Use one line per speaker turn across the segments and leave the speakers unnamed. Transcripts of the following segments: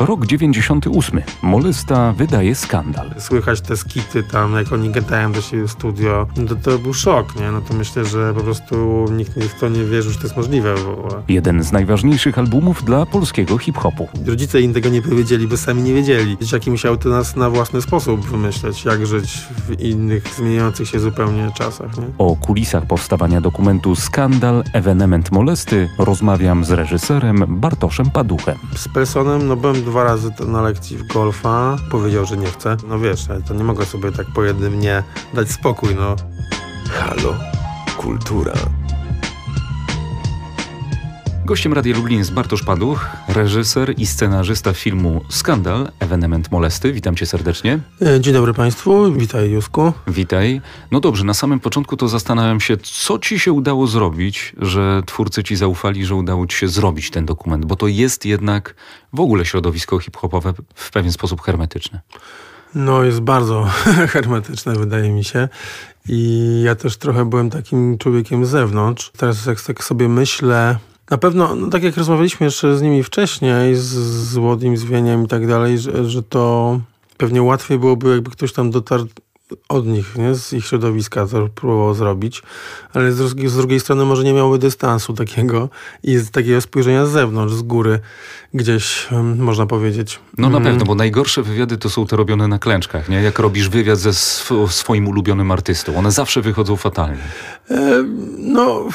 Rok 98. Moleста wydaje skandal.
Słychać te skity tam, jak oni gadają do siebie w studio. No to, to był szok, nie? No to myślę, że po prostu nikt, nikt w to nie wierzył, że to jest możliwe w ogóle.
Jeden z najważniejszych albumów dla polskiego hip-hopu.
Rodzice im tego nie powiedzieli, bo sami nie wiedzieli. Dzieciaki musiały to nas na własny sposób wymyśleć, jak żyć w innych, zmieniających się zupełnie czasach, nie?
O kulisach powstawania dokumentu Skandal, ewenement molesty rozmawiam z reżyserem Bartoszem Paduchem.
Z Pelsonem, no byłem dwa razy na lekcji w golfa. Powiedział, że nie chce. No wiesz, to nie mogę sobie tak po jednym nie dać spokój, no.
Halo, kultura.
Gościem Radia Lublin jest Bartosz Paduch, reżyser i scenarzysta filmu Skandal, ewenement molesty. Witam cię serdecznie.
E, Dzień dobry Państwu, witaj Jusku.
Witaj. No dobrze, na samym początku to zastanawiam się, co ci się udało zrobić, że twórcy ci zaufali, że udało ci się zrobić ten dokument, bo to jest jednak w ogóle środowisko hip-hopowe w pewien sposób hermetyczne.
No jest bardzo hermetyczne wydaje mi się i ja też trochę byłem takim człowiekiem z zewnątrz. Teraz jak tak sobie myślę, na pewno, no tak jak rozmawialiśmy jeszcze z nimi wcześniej, z, z Łodym, z Wieniem i tak dalej, że, że to pewnie łatwiej byłoby, jakby ktoś tam dotarł od nich, nie? z ich środowiska, to próbował zrobić, ale z, drugiej- z drugiej strony może nie miałby dystansu takiego i z takiego spojrzenia z zewnątrz, z góry, gdzieś można powiedzieć.
No na
Mm.
pewno, bo najgorsze wywiady to są te robione na klęczkach, nie? Jak robisz wywiad ze sw- swoim ulubionym artystą. One zawsze wychodzą fatalnie.
E, No,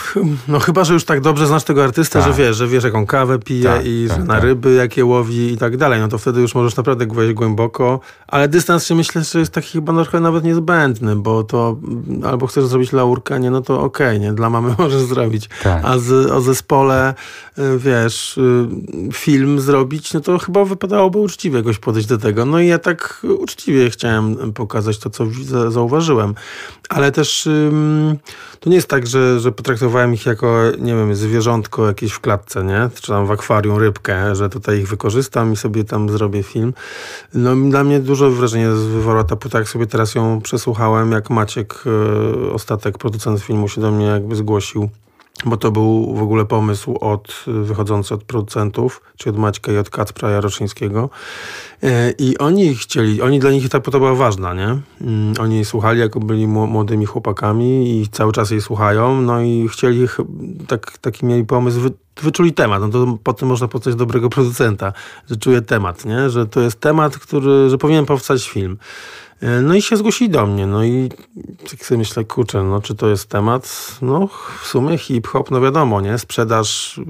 no chyba, że już tak dobrze znasz tego artystę,
Tak.
że wiesz, że wiesz jaką kawę pije
Tak,
i
tak,
na
tak.
ryby jakie łowi i tak dalej, no to wtedy już możesz naprawdę głęboko, ale dystans się myślę, że jest taki chyba trochę nawet niezbędny, bo to mm, albo chcesz zrobić laurkę, nie, no to okej, nie, dla mamy możesz zrobić,
Tak.
a z, o zespole, y, wiesz, y, film zrobić, no to chyba wypadałoby uczciwie jakoś podejść do tego. No i ja tak uczciwie chciałem pokazać to, co zauważyłem. Ale też to nie jest tak, że, że potraktowałem ich jako, nie wiem, zwierzątko jakieś w klatce, nie? Czy tam w akwarium rybkę, że tutaj ich wykorzystam i sobie tam zrobię film. No dla mnie dużo wrażenie wywarła ta płyta, jak sobie teraz ją przesłuchałem, jak Maciek, y, ostatek, producent filmu się do mnie jakby zgłosił bo to był w ogóle pomysł od, wychodzący od producentów, czyli od Maćka i od Kacpra Jaroszyńskiego. E, I oni chcieli, oni dla nich ta płyta była ważna, nie? Mm, Oni jej słuchali, jako byli mło- młodymi chłopakami i cały czas jej słuchają, no i chcieli, ch- tak, taki mieli pomysł, wy, wyczuli temat, no to po tym można poznać dobrego producenta, że czuje temat, nie? Że to jest temat, który, że powinien powstać film. E, No i się zgłosili do mnie, no i tak sobie myślę, kurczę, no czy to jest temat? No w sumie hip-hop, no wiadomo, nie? Sprzedaż,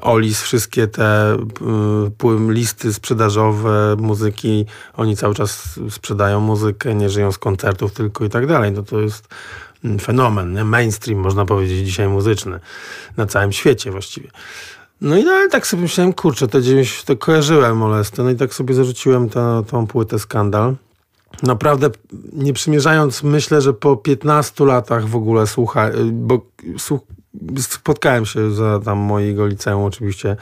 Olis, wszystkie te y, listy sprzedażowe, muzyki, oni cały czas sprzedają muzykę, nie żyją z koncertów tylko i tak dalej, no to jest mm, fenomen, nie? mainstream można powiedzieć dzisiaj muzyczny, na całym świecie właściwie. No i no, ale tak sobie myślałem, kurczę, to gdzieś to kojarzyłem molestę, no i tak sobie zarzuciłem ta, tą płytę Skandal. Naprawdę, nie przymierzając, myślę, że po 15 latach w ogóle słucha, bo słuch, spotkałem się za tam mojego liceum oczywiście.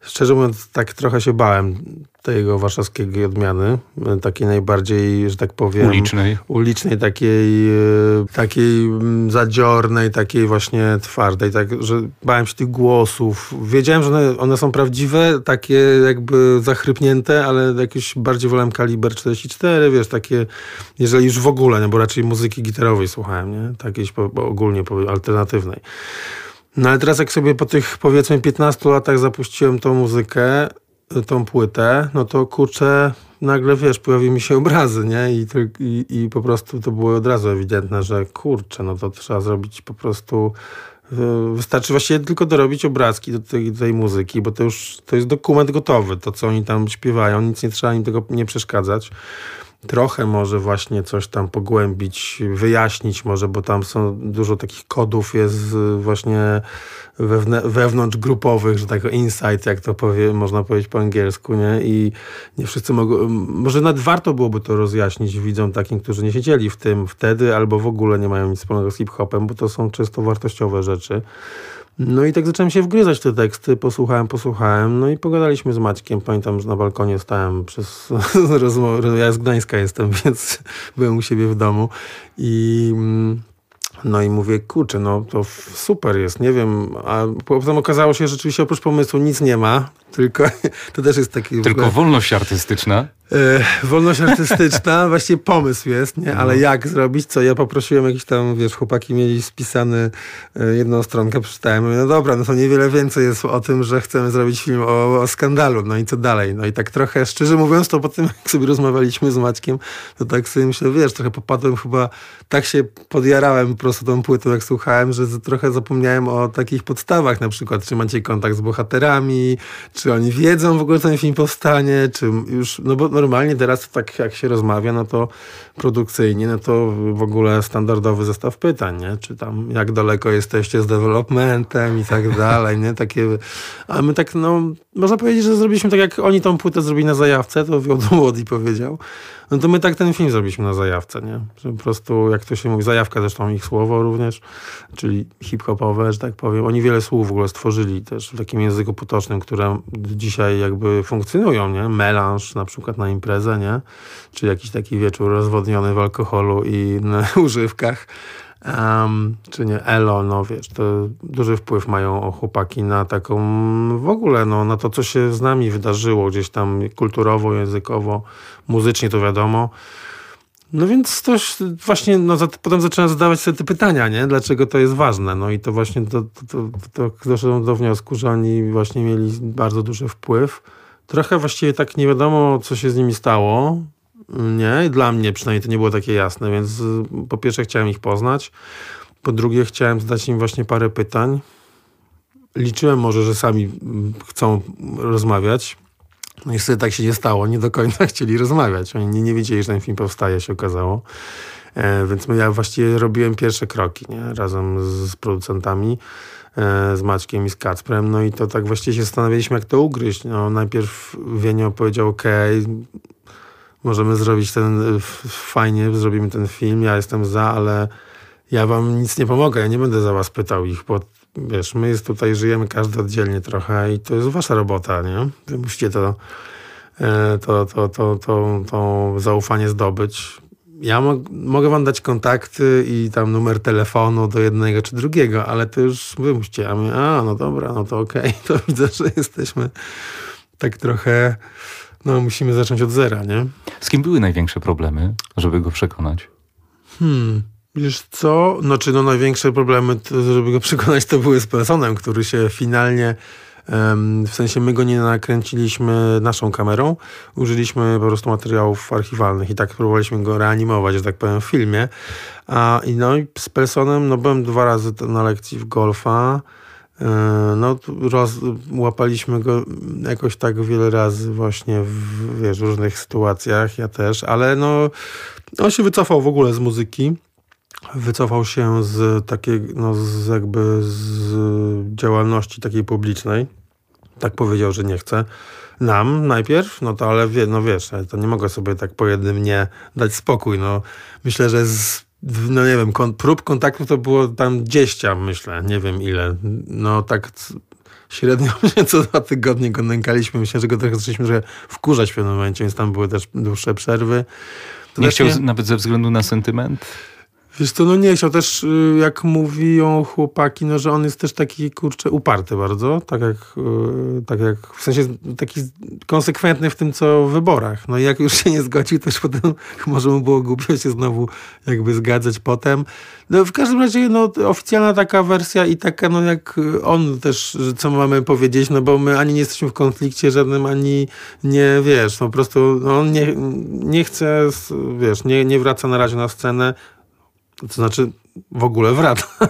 Szczerze mówiąc, tak trochę się bałem tego warszawskiej odmiany, takiej najbardziej, że tak powiem...
Ulicznej.
Ulicznej, takiej, e, takiej mm, zadziornej, takiej właśnie twardej, tak, że bałem się tych głosów. Wiedziałem, że one, one są prawdziwe, takie jakby zachrypnięte, ale jakieś bardziej wolałem kaliber 44, wiesz, takie, jeżeli już w ogóle, nie, bo raczej muzyki gitarowej słuchałem, nie, takiej ogólnie alternatywnej. No ale teraz jak sobie po tych powiedzmy 15 latach zapuściłem tą muzykę, tą płytę, no to kurczę, nagle wiesz, pojawiły mi się obrazy, nie? I, i, I po prostu to było od razu ewidentne, że kurczę, no to trzeba zrobić po prostu. y, Wystarczy właściwie tylko dorobić obrazki do tej, do tej muzyki, bo to już to jest dokument gotowy, to co oni tam śpiewają, nic nie trzeba im tego nie przeszkadzać trochę może właśnie coś tam pogłębić, wyjaśnić może, bo tam są dużo takich kodów jest y, właśnie wewnę, wewnątrz grupowych, że tak insight, jak to powie, można powiedzieć po angielsku, nie? I nie wszyscy mogą, może nawet warto byłoby to rozjaśnić widzom takim, którzy nie siedzieli w tym wtedy, albo w ogóle nie mają nic wspólnego z hip-hopem, bo to są często wartościowe rzeczy. No i tak zacząłem się wgryzać w te teksty, posłuchałem, posłuchałem, no i pogadaliśmy z Maćkiem. Pamiętam, że na balkonie stałem przez rozmowę. Ja z Gdańska jestem, więc byłem u siebie w domu. I mm, no i mówię, kurczę, no to super jest, nie wiem, a potem okazało się, że rzeczywiście oprócz pomysłu nic nie ma, Tylko to też jest taki...
Tylko ogóle... wolność artystyczna.
E, wolność artystyczna, właśnie pomysł jest, nie? Ale no. jak zrobić, co? Ja poprosiłem jakiś tam, wiesz, chłopaki mieli spisany e, jedną stronkę, przeczytałem, mówię, no dobra, no to niewiele więcej jest o tym, że chcemy zrobić film o, o, skandalu, no i co dalej? No i tak trochę, szczerze mówiąc, to po tym, jak sobie rozmawialiśmy z Maćkiem, to tak sobie myślę, wiesz, trochę popadłem chyba, tak się podjarałem po prostu tą płytą, jak słuchałem, że trochę zapomniałem o takich podstawach, na przykład, czy macie kontakt z bohaterami, czy oni wiedzą w ogóle, ten film powstanie, czy już, no bo normalnie teraz tak jak się rozmawia, no to produkcyjnie, no to w ogóle standardowy zestaw pytań, nie? Czy tam jak daleko jesteście z developmentem i tak dalej, nie? Takie, a my tak, no, można powiedzieć, że zrobiliśmy tak jak oni tą płytę zrobili na zajawce, to wiodło Łodzi powiedział. No to my tak ten film zrobiliśmy na zajawce, nie? Że po prostu, jak to się mówi, zajawka zresztą ich słowo również, czyli hip-hopowe, że tak powiem. Oni wiele słów w ogóle stworzyli też w takim języku potocznym, które dzisiaj jakby funkcjonują, nie? Melanż na przykład na imprezę, nie? Czy jakiś taki wieczór rozwodniony w alkoholu i używkach. Um, czy nie, Elo, no wiesz, to duży wpływ mają chłopaki na taką w ogóle, no, na to, co się z nami wydarzyło gdzieś tam kulturowo, językowo, muzycznie to wiadomo. No więc to właśnie, no, za, potem zacząłem zadawać sobie te pytania, nie? Dlaczego to jest ważne? No i to właśnie to, to, to, to doszedłem do wniosku, że oni właśnie mieli bardzo duży wpływ. Trochę właściwie tak nie wiadomo, co się z nimi stało, nie, dla mnie przynajmniej to nie było takie jasne, więc y, po pierwsze chciałem ich poznać, po drugie chciałem zadać im właśnie parę pytań. Liczyłem może, że sami mm, chcą rozmawiać. No i niestety tak się nie stało, nie do końca chcieli rozmawiać. Oni nie, nie wiedzieli, że ten film powstaje, się okazało. E, więc ja właściwie robiłem pierwsze kroki, nie? razem z, z producentami, e, z Maćkiem i z Kacprem. No i to tak właściwie się zastanawialiśmy, jak to ugryźć. No, najpierw Wienio powiedział, ok, możemy zrobić ten, fajnie zrobimy ten film, ja jestem za, ale ja wam nic nie pomogę, ja nie będę za was pytał ich, bo wiesz, my jest tutaj, żyjemy każdy oddzielnie trochę i to jest wasza robota, nie? Wy musicie to, e, to, to, to, to, to zaufanie zdobyć. Ja mo mogę wam dać kontakty i tam numer telefonu do jednego czy drugiego, ale to już wy musicie. A my, a no dobra, no to okej, okay. to widzę, że jesteśmy tak trochę no, musimy zacząć od zera, nie?
Z kim były największe problemy, żeby go przekonać?
Hmm. Wiesz co? No, czy no największe problemy, to, żeby go przekonać, to były z Pelsonem, który się finalnie w sensie my go nie nakręciliśmy naszą kamerą, użyliśmy po prostu materiałów archiwalnych i tak próbowaliśmy go reanimować, że tak powiem, w filmie. A, i no i z Pelsonem, no byłem dwa razy na lekcji w golfa, no, roz, łapaliśmy go jakoś tak wiele razy właśnie w wiesz, różnych sytuacjach, ja też, ale no, on się wycofał w ogóle z muzyki. Wycofał się z takiej, no, z jakby z działalności takiej publicznej. Tak powiedział, że nie chce. Nam najpierw, no to ale wie, no wiesz, to nie mogę sobie tak po jednym nie dać spokój. No, myślę, że z no nie wiem, kon, prób kontaktów to było tam gdzieś myślę, nie wiem ile. No tak średnio co dwa tygodnie go nękaliśmy. Myślę, że go trochę zaczęliśmy trochę wkurzać w pewnym momencie, więc tam były też dłuższe przerwy.
To nie chciał nawet ze względu na sentyment?
Wiesz co, no nie chciał też, y, jak mówią chłopaki, no że on jest też taki, kurczę, uparty bardzo, tak jak, y, tak jak w sensie taki konsekwentny w tym, co w wyborach. No i jak już się nie zgodził, to już potem może mu było głupio się znowu jakby zgadzać potem. No w każdym razie, no oficjalna taka wersja i taka, no jak on też, co mamy powiedzieć, no bo my ani nie jesteśmy w konflikcie żadnym, ani nie, wiesz, no po prostu no on nie, nie chce, wiesz, nie, nie wraca na razie na scenę, to znaczy w ogóle wraca,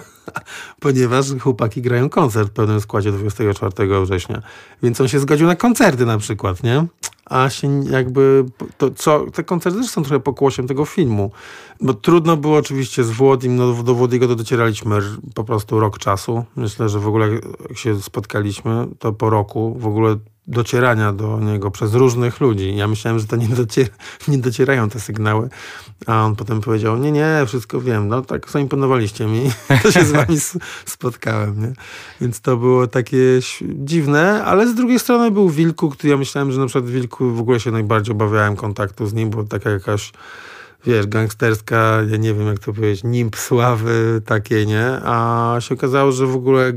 ponieważ chłopaki grają koncert w pełnym składzie 24 września. Więc on się zgodził na koncerty na przykład, nie? A się jakby, to co, te koncerty też są trochę pokłosiem tego filmu. Bo trudno było oczywiście z Włodim, no do Włodiego to docieraliśmy po prostu rok czasu. Myślę, że w ogóle jak się spotkaliśmy, to po roku w ogóle docierania do niego przez różnych ludzi. Ja myślałem, że to nie, docier nie docierają te sygnały, a on potem powiedział, nie, nie, wszystko wiem, no tak zaimponowaliście mi, to się z wami spotkałem, nie? Więc to było takie dziwne, ale z drugiej strony był Wilku, który ja myślałem, że na przykład Wilku w ogóle się najbardziej obawiałem kontaktu z nim, bo taka jakaś wiesz, gangsterska, ja nie wiem jak to powiedzieć, nimb sławy takiej, nie? A się okazało, że w ogóle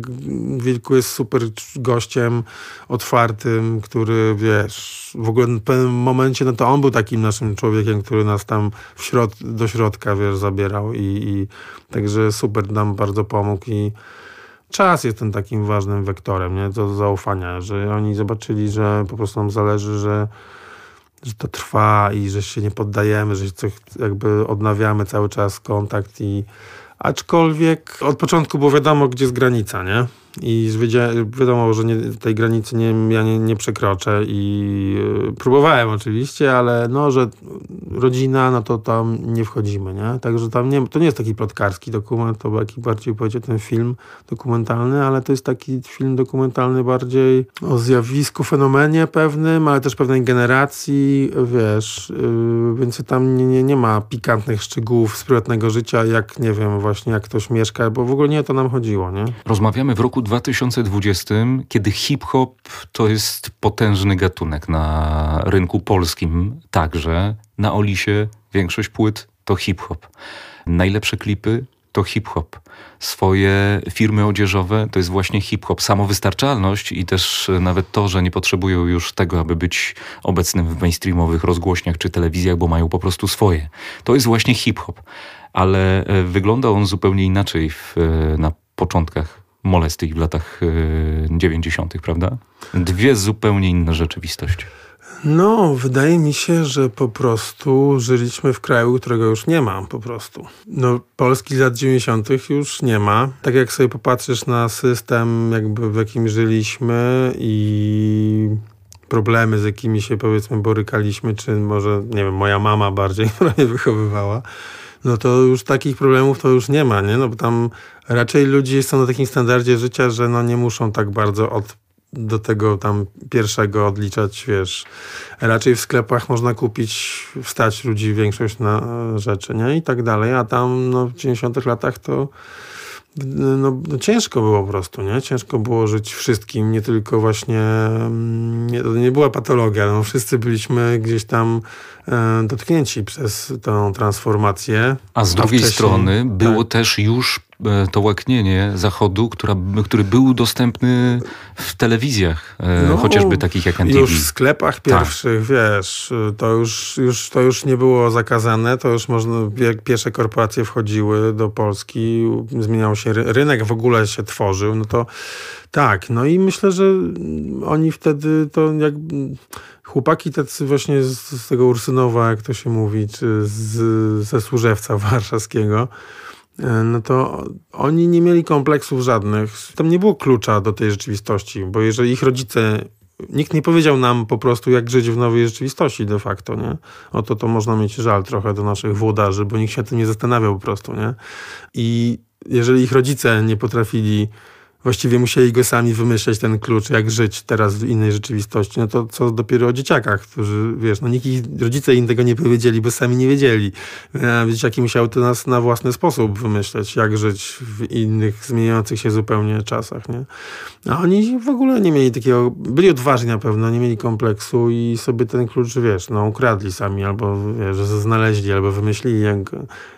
Wilku jest super gościem, otwartym, który, wiesz, w ogóle w pewnym momencie, no to on był takim naszym człowiekiem, który nas tam w środ do środka, wiesz, zabierał i, i także super nam bardzo pomógł i czas jest tym takim ważnym wektorem, nie? Do zaufania, że oni zobaczyli, że po prostu nam zależy, że że to trwa i że się nie poddajemy, że coś jakby odnawiamy cały czas kontakt i aczkolwiek od początku było wiadomo, gdzie jest granica, nie? I wiadomo, że nie, tej granicy nie, ja nie, nie przekroczę i y, próbowałem oczywiście, ale no, że rodzina, no to tam nie wchodzimy, nie? Także tam nie, to nie jest taki plotkarski dokument, to jaki bardziej powiedział ten film dokumentalny, ale to jest taki film dokumentalny bardziej o zjawisku, fenomenie pewnym, ale też pewnej generacji, wiesz, yy, więc tam nie, nie, nie ma pikantnych szczegółów z prywatnego życia, jak, nie wiem, właśnie jak ktoś mieszka, bo w ogóle nie o to nam chodziło, nie?
Rozmawiamy w roku 2020, kiedy hip-hop to jest potężny gatunek na rynku polskim także. Na Olisie większość płyt to hip-hop. Najlepsze klipy to hip-hop. Swoje firmy odzieżowe to jest właśnie hip-hop. Samowystarczalność i też nawet to, że nie potrzebują już tego, aby być obecnym w mainstreamowych rozgłośniach czy telewizjach, bo mają po prostu swoje. To jest właśnie hip-hop. Ale e, wygląda on zupełnie inaczej w, e, na początkach molesty w latach 90., e, prawda? Dwie zupełnie inne rzeczywistości.
No, wydaje mi się, że po prostu żyliśmy w kraju, którego już nie ma po prostu. No, Polski z lat 90. już nie ma. Tak jak sobie popatrzysz na system, jakby w jakim żyliśmy i problemy, z jakimi się powiedzmy borykaliśmy, czy może, nie wiem, moja mama bardziej, mnie wychowywała, no to już takich problemów to już nie ma, nie? No bo tam raczej ludzie są na takim standardzie życia, że no nie muszą tak bardzo od do tego tam pierwszego odliczać, wiesz. Raczej w sklepach można kupić, wstać ludzi większość na rzeczy, nie? I tak dalej, a tam no, w 90 latach to no, ciężko było po prostu, nie? Ciężko było żyć wszystkim, nie tylko właśnie, mm, nie, to nie była patologia, no wszyscy byliśmy gdzieś tam e, dotknięci przez tę transformację.
A z drugiej strony było tak. też już to łaknienie Zachodu, która, który był dostępny w telewizjach, e, no, chociażby takich jak NTV.
Już w sklepach tak. pierwszych, tak. wiesz, to już, już, to już nie było zakazane, to już można, jak pierwsze korporacje wchodziły do Polski, zmieniał się rynek, w ogóle się tworzył, no to tak, no i myślę, że oni wtedy to jak chłopaki tacy właśnie z, z tego Ursynowa, jak to się mówi, czy z, ze Służewca warszawskiego, E, no to oni nie mieli kompleksów żadnych. Tam nie było klucza do tej rzeczywistości, bo jeżeli ich rodzice nikt nie powiedział nam po prostu, jak żyć w nowej rzeczywistości de facto, nie? Oto to można mieć żal trochę do naszych włodarzy, bo nikt się tym nie zastanawiał po prostu, nie? I jeżeli ich rodzice nie potrafili właściwie musieli go sami wymyśleć ten klucz, jak żyć teraz w innej rzeczywistości, no to co dopiero o dzieciakach, którzy, wiesz, no nikt rodzice im tego nie powiedzieli, bo sami nie wiedzieli. Dzieciaki musiały to nas na własny sposób wymyśleć, jak żyć w innych, zmieniających się zupełnie czasach, nie? A oni w ogóle nie mieli takiego, byli odważni na pewno, nie mieli kompleksu i sobie ten klucz, wiesz, no ukradli sami, albo wiesz, znaleźli, albo wymyślili, jak,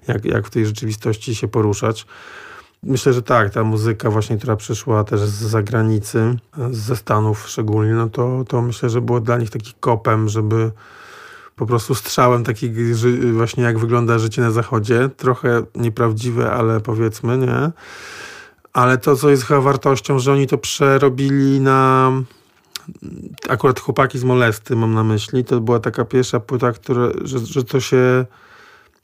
jak, jak w tej rzeczywistości się poruszać. Myślę, że tak, ta muzyka właśnie, która przyszła też z zagranicy, ze Stanów szczególnie, no to, to myślę, że było dla nich taki kopem, żeby po prostu strzałem taki właśnie jak wygląda życie na zachodzie. Trochę nieprawdziwe, ale powiedzmy, nie? Ale to, co jest chyba wartością, że oni to przerobili na akurat chłopaki z Molesty mam na myśli, to była taka pierwsza płyta, która, że, że to się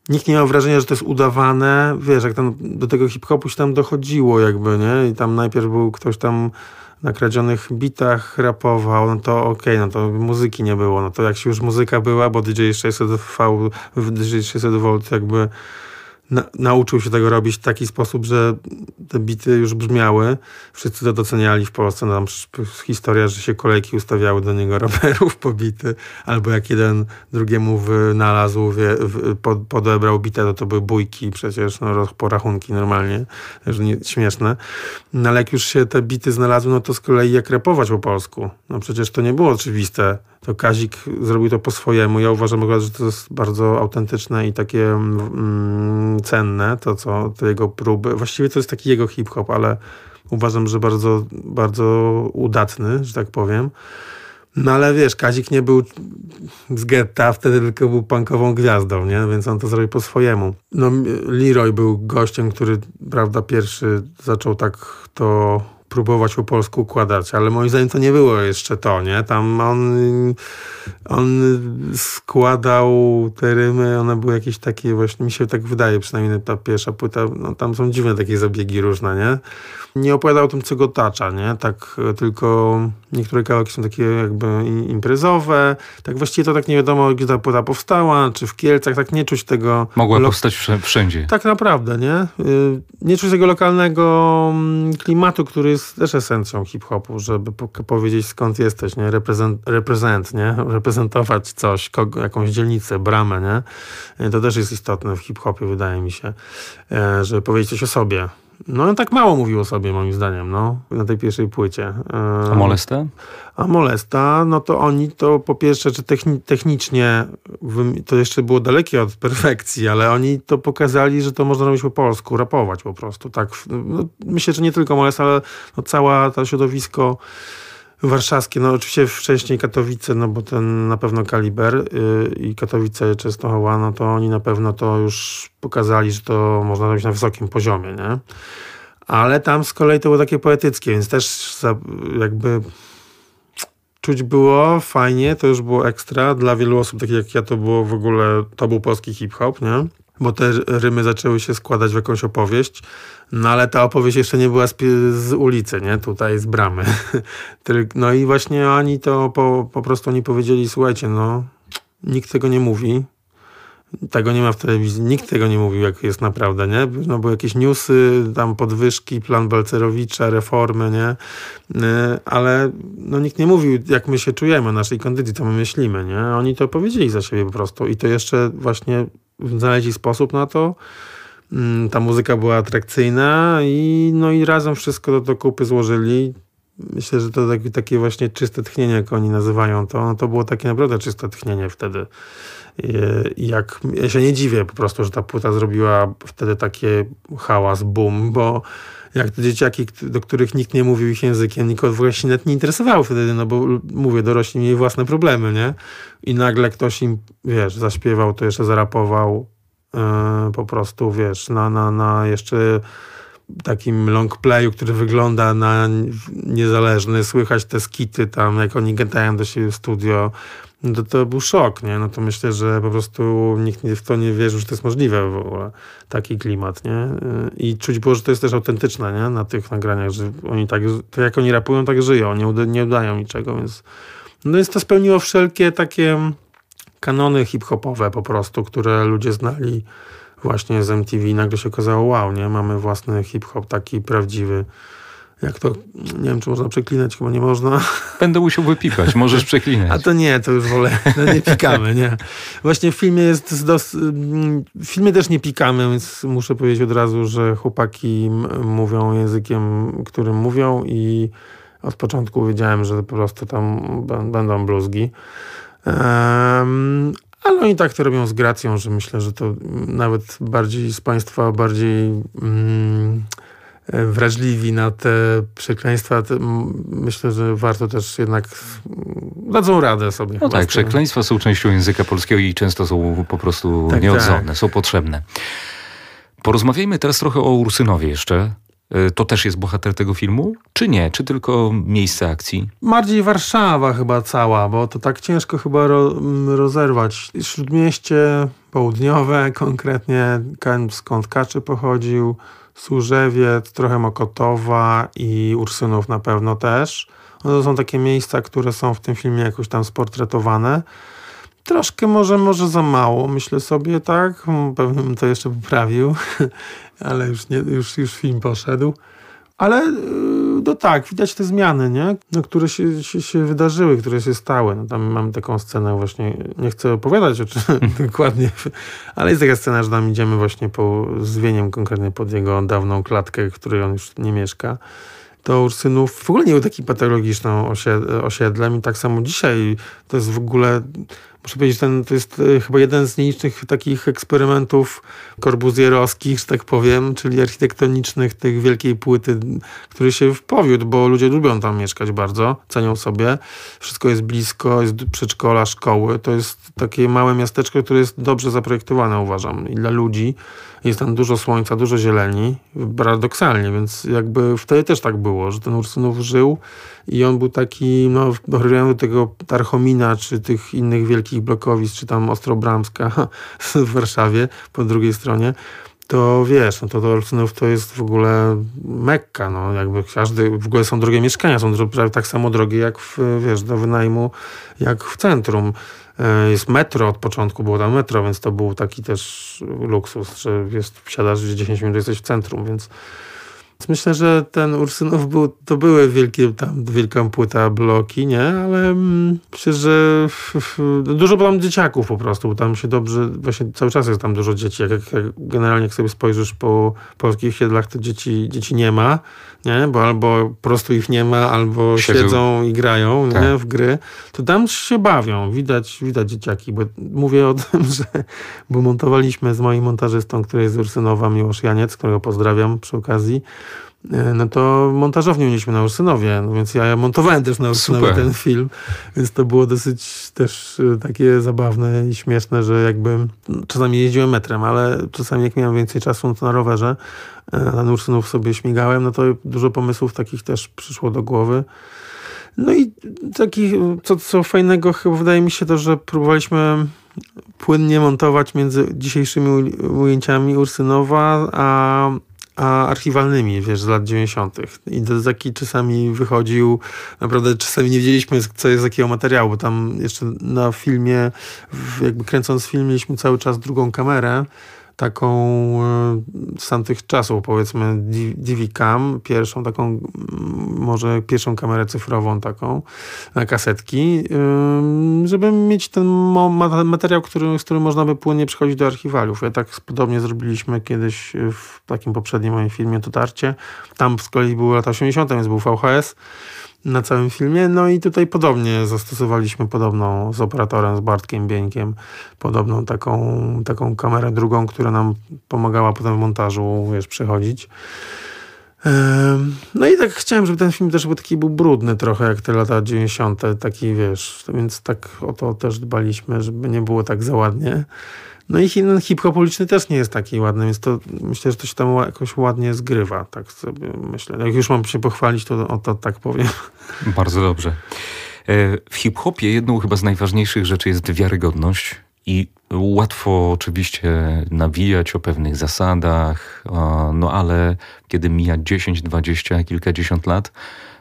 nikt nie miał wrażenia, że to jest udawane. Wiesz, jak tam do tego hip-hopu się tam dochodziło jakby, nie? I tam najpierw był ktoś tam na kradzionych bitach rapował, no to okej, okay, no to muzyki nie było. No to jak się już muzyka była, bo DJ 600V, DJ 600V jakby na, nauczył się tego robić w taki sposób, że te bity już brzmiały. Wszyscy to doceniali w Polsce. No, tam historia, że się kolejki ustawiały do niego rowerów pobity, albo jak jeden drugiemu wynalazł, wie, w, pod, podebrał bitę, to to były bójki przecież, no, porachunki normalnie, że nie, śmieszne. No, ale jak już się te bity znalazły, no to z kolei jak repować po polsku. No przecież to nie było oczywiste to Kazik zrobił to po swojemu. Ja uważam, że to jest bardzo autentyczne i takie mm, cenne, to co, te jego próby. Właściwie to jest taki jego hip-hop, ale uważam, że bardzo, bardzo udatny, że tak powiem. No ale wiesz, Kazik nie był z getta, wtedy tylko był punkową gwiazdą, nie? Więc on to zrobił po swojemu. No Leroy był gościem, który, prawda, pierwszy zaczął tak to próbować po polsku układać, ale moim zdaniem to nie było jeszcze to, nie? Tam on, on składał te rymy, one były jakieś takie właśnie, mi się tak wydaje, przynajmniej ta pierwsza płyta, no tam są dziwne takie zabiegi różne, nie? Nie opowiadał o tym, co go tacza, nie? Tak tylko niektóre kawałki są takie jakby imprezowe, tak właściwie to tak nie wiadomo, gdzie ta płyta powstała, czy w Kielcach, tak nie czuć tego...
Mogła powstać wszędzie.
Tak naprawdę, nie? Y, nie czuć tego lokalnego mm, klimatu, który jest też esencją hip-hopu, żeby powiedzieć skąd jesteś, nie? Reprezent, reprezent nie? Reprezentować coś, kogo, jakąś dzielnicę, bramę, nie? To też jest istotne w hip-hopie, wydaje mi się, e, żeby powiedzieć coś o sobie. No on tak mało mówił o sobie, moim zdaniem, no, na tej pierwszej płycie.
A Molesta?
A Molesta, no to oni to po pierwsze, czy techni technicznie to jeszcze było dalekie od perfekcji, ale oni to pokazali, że to można robić po polsku, rapować po prostu. Tak, no, myślę, że nie tylko Molesta, ale no, cała to środowisko warszawskie, no oczywiście wcześniej Katowice, no bo ten na pewno Kaliber yy, i Katowice Częstochowa, no to oni na pewno to już pokazali, że to można robić na wysokim poziomie, nie? Ale tam z kolei to było takie poetyckie, więc też jakby czuć było fajnie, to już było ekstra. Dla wielu osób, takich jak ja, to było w ogóle, to był polski hip-hop, nie? Bo te rymy zaczęły się składać w jakąś opowieść. No ale ta opowieść jeszcze nie była z, z ulicy, nie? Tutaj z bramy. no i właśnie oni to po, po prostu oni powiedzieli, słuchajcie, no nikt tego nie mówi. Tego nie ma w telewizji, nikt tego nie mówił, jak jest naprawdę, nie? No bo jakieś newsy, tam podwyżki, plan Balcerowicza, reformy, nie? Y, ale no nikt nie mówił, jak my się czujemy, naszej kondycji, co my myślimy, nie? Oni to powiedzieli za siebie po prostu i to jeszcze właśnie znaleźli sposób na to, Mm, ta muzyka była atrakcyjna i, no i razem wszystko do, do kupy złożyli. Myślę, że to takie, takie właśnie czyste tchnienie, jak oni nazywają to, no to było takie naprawdę czyste tchnienie wtedy. Jak, ja się nie dziwię po prostu, że ta płyta zrobiła wtedy takie hałas, boom, bo jak te dzieciaki, do których nikt nie mówił ich językiem, nikogo w ogóle się nawet nie interesowało wtedy, no bo mówię, dorośli mieli własne problemy, nie? I nagle ktoś im, wiesz, zaśpiewał, to jeszcze zarapował, E, po prostu, wiesz, na, na, na jeszcze takim long playu, który wygląda na niezależny, słychać te skity tam, jak oni gadają do siebie w studio, to, to był szok, nie? No to myślę, że po prostu nikt w to nie wierzył, że to jest możliwe w ogóle, taki klimat, nie? E, I czuć było, że to jest też autentyczne, nie? Na tych nagraniach, że oni tak, to jak oni rapują, tak żyją, nie, uda, nie udają niczego, więc no jest to spełniło wszelkie takie kanony hip-hopowe po prostu, które ludzie znali właśnie z MTV. Nagle się okazało, wow, nie? Mamy własny hip-hop taki prawdziwy. Jak to, nie wiem, czy można przeklinać, chyba nie można.
Będę musiał wypikać, możesz przeklinać.
A to nie, to już wolę, no nie pikamy, nie. Właśnie w filmie jest, dos... w filmie też nie pikamy, więc muszę powiedzieć od razu, że chłopaki mówią językiem, którym mówią i od początku wiedziałem, że po prostu tam będą bluzgi. Um, ale oni tak to robią z gracją, że myślę, że to nawet bardziej z Państwa bardziej mm, wrażliwi na te przekleństwa. Myślę, że warto też jednak dadzą radę sobie.
No tak, przekleństwa są częścią języka polskiego i często są po prostu tak, nieodzowne, tak. są potrzebne. Porozmawiajmy teraz trochę o Ursynowie jeszcze. Y, to też jest bohater tego filmu? Czy nie? Czy tylko miejsce akcji?
Bardziej Warszawa chyba cała, bo to tak ciężko chyba ro, rozerwać. Śródmieście południowe, konkretnie skąd Kaczy pochodził, Służewiec, trochę Mokotowa i Ursynów na pewno też. No to są takie miejsca, które są w tym filmie jakoś tam sportretowane. troszkę może, może za mało, myślę sobie, tak. Pewnie bym to jeszcze poprawił, ale już, nie, już, już film poszedł. Ale y, no tak, widać te zmiany, nie? No, które się, się, się wydarzyły, które się stały. No, tam mamy taką scenę właśnie, nie chcę opowiadać o czym dokładnie, ale jest taka scena, że tam idziemy właśnie po zwieniem konkretnie pod jego dawną klatkę, w której on już nie mieszka to Ursynów w ogóle nie był taki patologiczną osiedlem i tak samo dzisiaj to jest w ogóle muszę powiedzieć, ten, to jest e, chyba jeden z nielicznych takich eksperymentów korbuzjerowskich, że tak powiem, czyli architektonicznych tych wielkiej płyty, który się powiódł, bo ludzie lubią tam mieszkać bardzo, cenią sobie. Wszystko jest blisko, jest przedszkola, szkoły. To jest takie małe miasteczko, które jest dobrze zaprojektowane, uważam, i dla ludzi. Jest tam dużo słońca, dużo zieleni, paradoksalnie, więc jakby wtedy też tak było, że ten Ursynów żył i on był taki, no, do tego Tarchomina, czy tych innych wielkich blokowisk, czy tam Ostrobramska w Warszawie po drugiej stronie, to wiesz, no to, to Olsztynów to jest w ogóle Mekka, no jakby każdy, w ogóle są drogie mieszkania, są prawie tak samo drogie jak w, wiesz, do wynajmu, jak w centrum. E, jest metro od początku, było tam metro, więc to był taki też luksus, że jest, wsiadasz 10 minut, jesteś w centrum, więc Myślę, że ten Ursynów był, to były wielkie, tam wielka płyta bloki, nie? Ale mm, myślę, że dużo tam dzieciaków po prostu, bo tam się dobrze, właśnie cały czas jest tam dużo dzieci. Jak, jak, generalnie jak sobie spojrzysz po polskich siedlach, to dzieci, dzieci nie ma nie? bo albo po prostu ich nie ma, albo Siedzą. siedzą i grają tak. nie? w gry, to tam się bawią. Widać, widać dzieciaki, bo mówię o tym, że bo montowaliśmy z moim montażystą, który jest z Ursynowa, Miłosz Janiec, którego pozdrawiam przy okazji, no to montażownię mieliśmy na Ursynowie, no więc ja montowałem też na Ursynowie Super. ten film, więc to było dosyć też e, takie zabawne i śmieszne, że jakby czasami jeździłem metrem, ale czasami jak miałem więcej czasu no to na rowerze, e, na Ursynów sobie śmigałem, no to dużo pomysłów takich też przyszło do głowy. No i takich, co, co fajnego chyba wydaje mi się to, że próbowaliśmy płynnie montować między dzisiejszymi ujęciami Ursynowa, a a archiwalnymi, wiesz, z lat 90. I to taki czasami wychodził, naprawdę czasami nie wiedzieliśmy, co jest z jakiego materiału, bo tam jeszcze na filmie, jakby kręcąc film, mieliśmy cały czas drugą kamerę, taką e, z tamtych czasów, powiedzmy DV-Cam, pierwszą taką, może pierwszą kamerę cyfrową taką na kasetki, żeby mieć ten materiał, który, z którym można by płynnie przychodzić do archiwaliów. Ja tak podobnie zrobiliśmy kiedyś w takim poprzednim moim filmie Tutarcie. Tam z kolei były lata 80., więc był VHS na całym filmie. No i tutaj podobnie zastosowaliśmy podobną z operatorem, z Bartkiem Bieńkiem, podobną taką, taką kamerę drugą, która nam pomagała potem w montażu, wiesz, przechodzić. No i tak chciałem, żeby ten film też był taki był brudny trochę, jak te lata 90., taki wiesz, więc tak o to też dbaliśmy, żeby nie było tak za ładnie. No i hip-hop uliczny też nie jest taki ładny, więc to myślę, że to się tam jakoś ładnie zgrywa, tak sobie myślę. Jak już mam się pochwalić, to o to tak powiem.
Bardzo dobrze. E, w hip-hopie jedną chyba z najważniejszych rzeczy jest wiarygodność i łatwo oczywiście nawijać o pewnych zasadach, no ale kiedy mija 10, 20, kilkadziesiąt lat,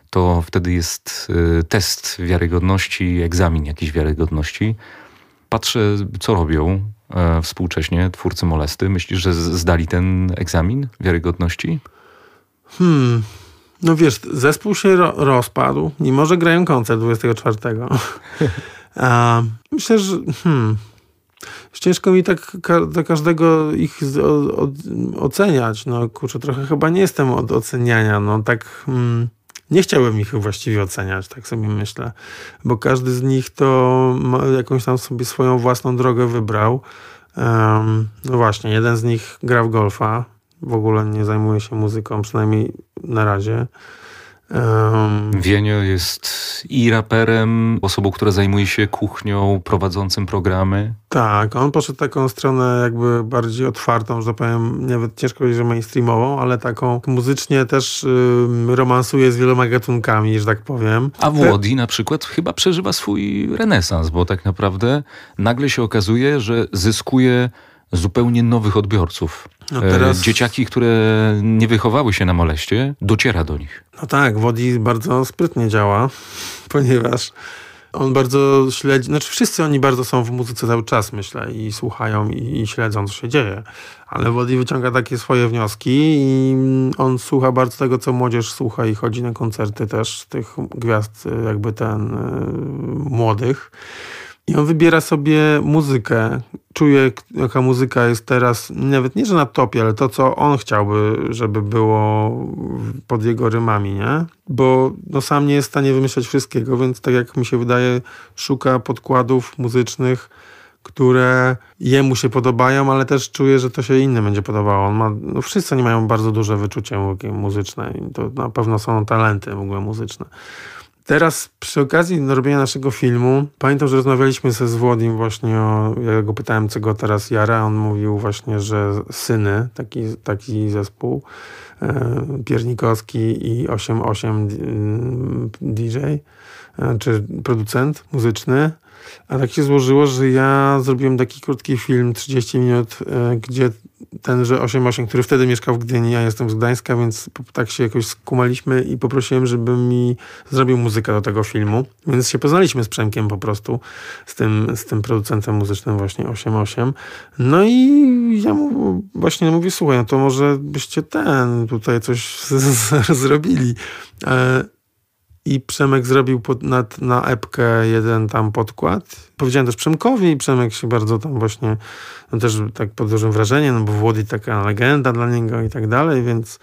to wtedy jest e, test wiarygodności, egzamin jakiejś wiarygodności. Patrzę, co robią e, współcześnie twórcy molesty. Myślisz, że zdali ten egzamin wiarygodności?
Hmm. No wiesz, zespół się ro rozpadł, mimo że grają koncert 24. A, myślę, że hmm, ciężko mi tak ka każdego ich oceniać. No kurczę, trochę chyba nie jestem od oceniania. No tak... Hmm, nie chciałbym ich właściwie oceniać, tak sobie myślę, bo każdy z nich to jakąś tam sobie swoją własną drogę wybrał. Um, no właśnie, jeden z nich gra w golfa, w ogóle nie zajmuje się muzyką, przynajmniej na razie.
Um, Wienio jest i raperem, osobą, która zajmuje się kuchnią, prowadzącym programy.
Tak, on poszedł taką stronę jakby bardziej otwartą, że tak powiem, nawet ciężko powiedzieć, że mainstreamową, ale taką muzycznie też romansuje z wieloma gatunkami, że tak powiem.
A Włodi na przykład chyba przeżywa swój renesans, bo tak naprawdę nagle się okazuje, że zyskuje zupełnie nowych odbiorców. No e, teraz... Dzieciaki, które nie wychowały się na moleście, dociera do nich.
No tak, Wodi bardzo sprytnie działa, ponieważ on bardzo śledzi, znaczy wszyscy oni bardzo są w muzyce cały czas, myślę, i słuchają i, i śledzą, co się dzieje. Ale Wody wyciąga takie swoje wnioski i on słucha bardzo tego, co młodzież słucha i chodzi na koncerty też tych gwiazd jakby ten y, młodych. I on wybiera sobie muzykę, czuje, jaka muzyka jest teraz, nawet nie, że na topie, ale to, co on chciałby, żeby było pod jego rymami, nie? Bo no, sam nie jest w stanie wymyślać wszystkiego, więc tak jak mi się wydaje, szuka podkładów muzycznych, które jemu się podobają, ale też czuje, że to się innym będzie podobało. On ma, no wszyscy nie mają bardzo duże wyczucie muzyczne i to na pewno są talenty w ogóle muzyczne. Teraz przy okazji robienia naszego filmu, pamiętam, że rozmawialiśmy ze Zwodim właśnie o, ja go pytałem, co go teraz jara, on mówił właśnie, że Syny, taki, taki zespół, e, Piernikowski i 88 DJ, e, czy producent muzyczny, a tak się złożyło, że ja zrobiłem taki krótki film, 30 minut, e, gdzie tenże 88, który wtedy mieszkał w Gdyni, ja jestem z Gdańska, więc tak się jakoś skumaliśmy i poprosiłem, żeby mi zrobił muzykę do tego filmu. Więc się poznaliśmy z Przemkiem po prostu, z tym, z tym producentem muzycznym właśnie 88. No i ja mu właśnie mówię, słuchaj, no to może byście ten, tutaj coś zrobili. E, i Przemek zrobił pod, na, na epkę jeden tam podkład. Powiedziałem też Przemkowi i Przemek się bardzo tam właśnie, no też tak pod dużym wrażeniem, no bo Włody taka legenda dla niego i tak dalej, więc,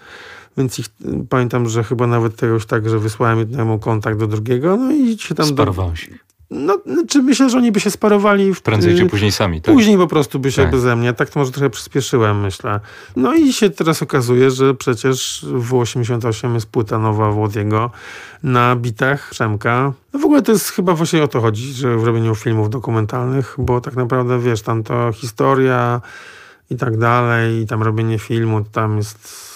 więc ich, pamiętam, że chyba nawet tegoś tak, że wysłałem jednemu kontakt do drugiego, no i się tam...
Sparowałeś
ich. No, czy myślę, że oni by się sparowali. W,
Prędzej czy później sami, tak?
Później po prostu by się tak. beze mnie. Tak to może trochę przyspieszyłem, myślę. No i się teraz okazuje, że przecież w 88 jest płyta nowa Włodiego na bitach Przemka. No w ogóle to jest chyba właśnie o to chodzi, że w robieniu filmów dokumentalnych, bo tak naprawdę, wiesz, tam to historia i tak dalej, i tam robienie filmu, tam jest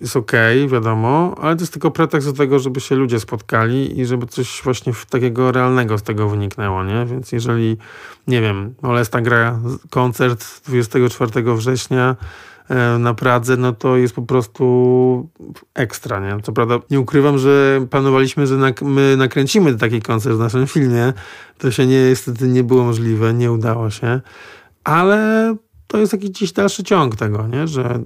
jest okej, okay, wiadomo, ale to jest tylko pretekst do tego, żeby się ludzie spotkali i żeby coś właśnie takiego realnego z tego wyniknęło, nie? Więc jeżeli, nie wiem, Molesta gra koncert 24 września e, na Pradze, no to jest po prostu ekstra, nie? Co prawda nie ukrywam, że planowaliśmy, że nak my nakręcimy taki koncert w naszym filmie. To się nie, niestety nie było możliwe, nie udało się, ale to jest jakiś gdzieś dalszy ciąg tego, nie? że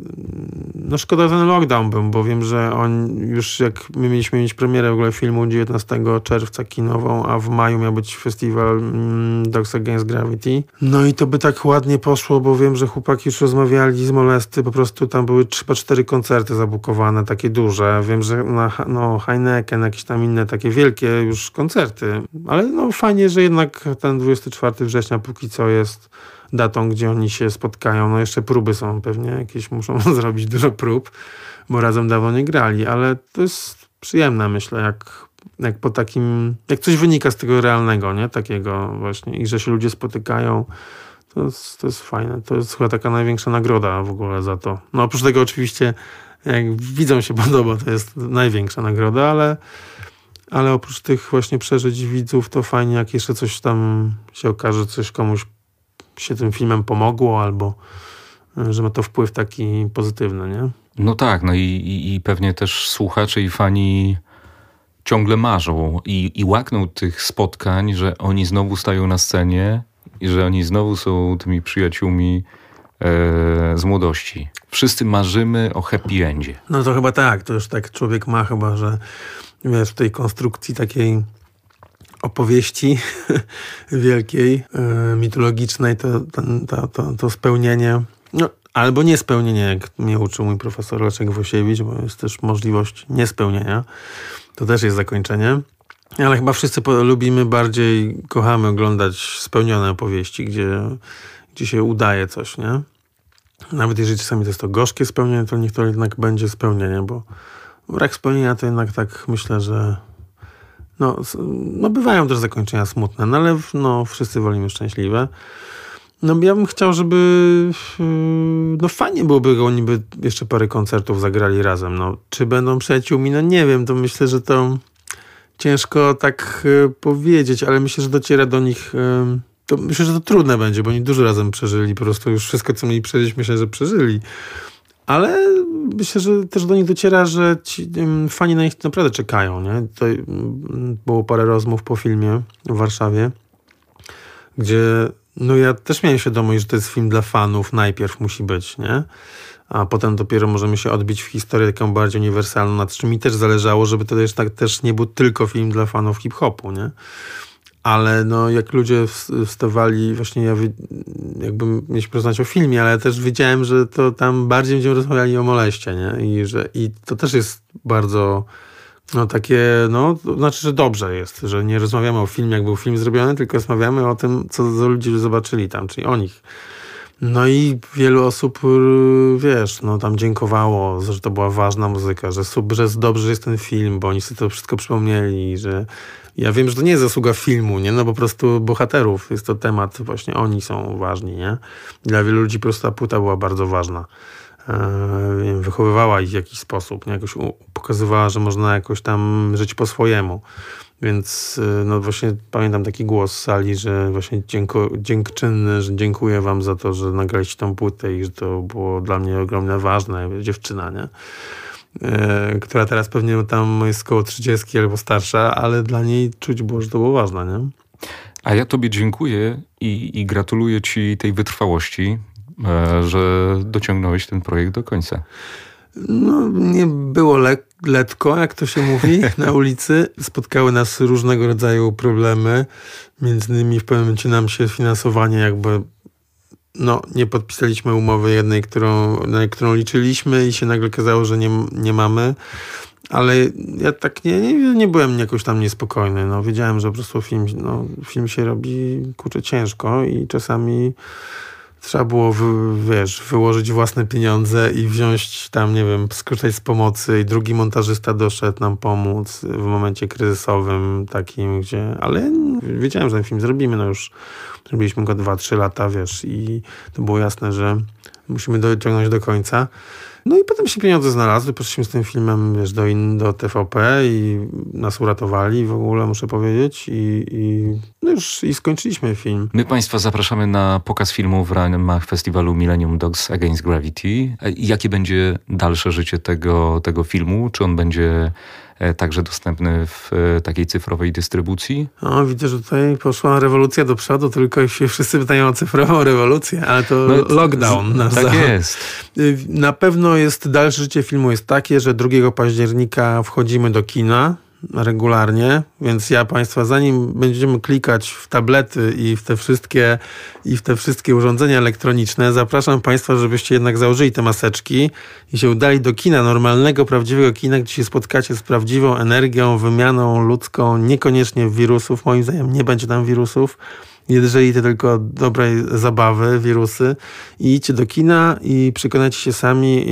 no szkoda ten lockdown był, bo wiem, że on już jak my mieliśmy mieć premierę w ogóle filmu 19 czerwca kinową, a w maju miał być festiwal mm, Dogs Against Gravity. No i to by tak ładnie poszło, bo wiem, że chłopaki już rozmawiali z Molesty, po prostu tam były chyba cztery koncerty zabukowane, takie duże. Wiem, że na no, Heineken, jakieś tam inne takie wielkie już koncerty, ale no fajnie, że jednak ten 24 września póki co jest datą, gdzie oni się spotkają. No jeszcze próby są pewnie, jakieś muszą zrobić dużo prób, bo razem dawno nie grali, ale to jest przyjemne, myślę, jak, jak po takim, jak coś wynika z tego realnego, nie? Takiego właśnie i że się ludzie spotykają. To jest, to jest fajne. To jest chyba taka największa nagroda w ogóle za to. No oprócz tego oczywiście, jak widzą się podoba, to jest największa nagroda, ale, ale oprócz tych właśnie przeżyć widzów, to fajnie, jak jeszcze coś tam się okaże, coś komuś się tym filmem pomogło, albo e, że ma to wpływ taki pozytywny, nie?
No tak, no i, i, i pewnie też słuchacze i fani ciągle marzą i, i łakną tych spotkań, że oni znowu stają na scenie i że oni znowu są tymi przyjaciółmi e, z młodości. Wszyscy marzymy o happy endzie.
No to chyba tak, to już tak człowiek ma chyba, że wiesz, w tej konstrukcji takiej opowieści wielkiej, e, mitologicznej, to, to, to, to spełnienie, no, albo niespełnienie, jak mnie uczył mój profesor Leszek Wosiewicz, bo jest też możliwość niespełnienia. To też jest zakończenie. Ale chyba wszyscy lubimy bardziej, kochamy oglądać spełnione opowieści, gdzie, gdzie się udaje coś, nie? Nawet jeżeli czasami to jest to gorzkie spełnienie, to niech to jednak będzie spełnienie, bo brak spełnienia to jednak tak myślę, że no, no bywają też zakończenia smutne, no ale no, wszyscy wolimy szczęśliwe. No ja bym chciał, żeby no fajnie byłoby, oni by jeszcze parę koncertów zagrali razem. No, czy będą przyjaciółmi? No nie wiem, to myślę, że to ciężko tak e, powiedzieć, ale myślę, że dociera do nich e, to myślę, że to trudne będzie, bo oni dużo razem przeżyli, po prostu już wszystko, co mieli przeżyć, myślę, że przeżyli. Ale myślę, że też do nich dociera, że ci fani na nich naprawdę czekają. Nie? To, było parę rozmów po filmie w Warszawie, gdzie no ja też miałem świadomość, że to jest film dla fanów, najpierw musi być, nie? A potem dopiero możemy się odbić w historię taką bardziej uniwersalną, nad czym mi też zależało, żeby to też, tak, też nie był tylko film dla fanów hip-hopu, nie? Ale no, jak ludzie wstawali, właśnie ja jakby mieliśmy rozmawiać o filmie, ale też wiedziałem, że to tam bardziej będziemy rozmawiali o moleście, nie? I, że, i to też jest bardzo no takie, no, to znaczy, że dobrze jest, że nie rozmawiamy o filmie, jak był film zrobiony, tylko rozmawiamy o tym, co ludzie zobaczyli tam, czyli o nich. No i wielu osób, y, wiesz, no tam dziękowało, że to była ważna muzyka, że, że jest dobrze, że jest ten film, bo oni sobie to wszystko przypomnieli, że ja wiem, że to nie jest zasługa filmu, nie? No po prostu bohaterów, jest to temat, właśnie oni są ważni, nie? Dla wielu ludzi po prostu ta płyta była bardzo ważna. E, wychowywała ich w jakiś sposób, nie? jakoś pokazywała, że można jakoś tam żyć po swojemu. Więc e, no właśnie pamiętam taki głos z sali, że właśnie dzięko, dziękczynny, że dziękuję wam za to, że nagraliście tą płytę i że to było dla mnie ogromnie ważne. Dziewczyna, nie? E, która teraz pewnie tam jest koło 30 albo starsza, ale dla niej czuć było, że to było ważne, nie?
A ja tobie dziękuję i, i gratuluję ci tej wytrwałości, E, że dociągnąłeś ten projekt do końca?
No, nie było le letko, jak to się mówi, na ulicy. Spotkały nas różnego rodzaju problemy. Między innymi w pewnym momencie nam się finansowanie jakby no, nie podpisaliśmy umowy jednej, którą, na którą liczyliśmy i się nagle okazało, że nie, nie mamy. Ale ja tak nie, nie, nie byłem jakoś tam niespokojny. No, wiedziałem, że po prostu film, no, film się robi kurczę ciężko i czasami trzeba było, wiesz, wyłożyć własne pieniądze i wziąć tam, nie wiem, skorzystać z pomocy i drugi montażysta doszedł nam pomóc w momencie kryzysowym takim, gdzie, ale wiedziałem, że ten film zrobimy, no już zrobiliśmy go 2-3 lata, wiesz, i to było jasne, że musimy dociągnąć do końca. No i potem się pieniądze znalazły, poszliśmy z tym filmem wiesz, do, in, do TVP i nas uratowali w ogóle, muszę powiedzieć. I, i, no już i skończyliśmy film.
My Państwa zapraszamy na pokaz filmu w ramach festiwalu Millennium Dogs Against Gravity. Jakie będzie dalsze życie tego, tego filmu? Czy on będzie E, także dostępny w e, takiej cyfrowej dystrybucji.
O, widzę, że tutaj poszła rewolucja do przodu, tylko się wszyscy pytają o cyfrową rewolucję, ale to no, lockdown.
Z, tak jest.
Y, na pewno jest dalsze życie filmu jest takie, że 2 października wchodzimy do kina regularnie, więc ja Państwa, zanim będziemy klikać w tablety i w te wszystkie, i w te wszystkie urządzenia elektroniczne, zapraszam Państwa, żebyście jednak założyli te maseczki i się udali do kina, normalnego, prawdziwego kina, gdzie się spotkacie z prawdziwą energią, wymianą ludzką, niekoniecznie wirusów, moim zdaniem nie będzie tam wirusów, jeżeli to tylko dobrej zabawy, wirusy. I idźcie do kina i przekonajcie się sami.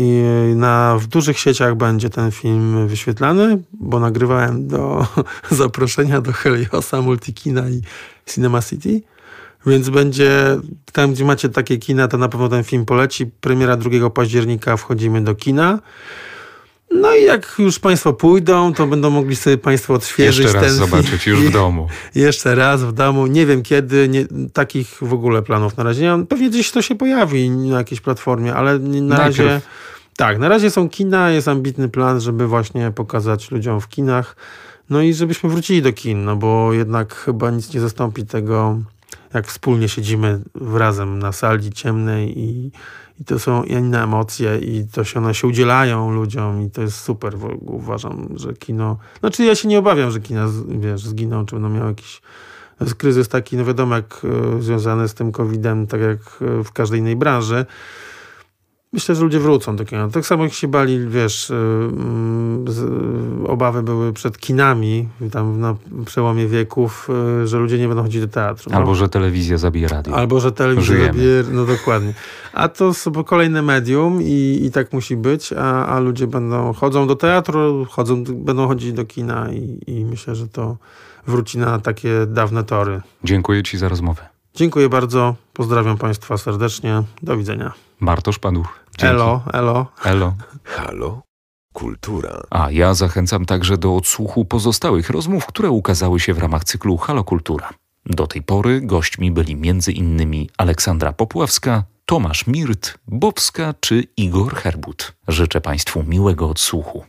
Na, w dużych sieciach będzie ten film wyświetlany, bo nagrywałem do zaproszenia do Heliosa, Multikina i Cinema City. Więc będzie tam, gdzie macie takie kina, to na pewno ten film poleci. Premiera 2 października wchodzimy do kina. No i jak już Państwo pójdą, to będą mogli sobie Państwo odświeżyć
Jeszcze raz
ten
zobaczyć
film.
już w domu.
Jeszcze raz w domu. Nie wiem kiedy, nie, takich w ogóle planów na razie nie mam. Pewnie gdzieś to się pojawi na jakiejś platformie, ale na Najpierw. razie... Tak, na razie są kina, jest ambitny plan, żeby właśnie pokazać ludziom w kinach. No i żebyśmy wrócili do kin, no bo jednak chyba nic nie zastąpi tego, jak wspólnie siedzimy razem na sali ciemnej i, i to są inne emocje i to się one się udzielają ludziom i to jest super. Uważam, że kino... Znaczy ja się nie obawiam, że kina wiesz, zginą, czy będą miały jakiś kryzys taki, no wiadomo, jak e, związany z tym COVID-em, tak jak e, w każdej innej branży. Myślę, że ludzie wrócą do kina. Tak samo jak się bali, wiesz, y, mm, obawy były przed kinami tam na przełomie wieków, y, że ludzie nie będą chodzić do teatru.
No. Albo, że telewizja zabije radio.
Albo, że telewizja Żyjemy. zabije, no dokładnie. A to są kolejne medium i, i tak musi być, a, a ludzie będą, chodzą do teatru, chodzą, będą chodzić do kina i, i myślę, że to wróci na takie dawne tory.
Dziękuję Ci za rozmowę.
Dziękuję bardzo. Pozdrawiam Państwa serdecznie. Do widzenia.
Bartosz Paduch.
Dzięki. Elo, elo.
Elo.
Halo. Kultura.
A ja zachęcam także do odsłuchu pozostałych rozmów, które ukazały się w ramach cyklu Halo Kultura. Do tej pory gośćmi byli m.in. Aleksandra Popławska, Tomasz Mirt, Bobska czy Igor Herbut. Życzę Państwu miłego odsłuchu.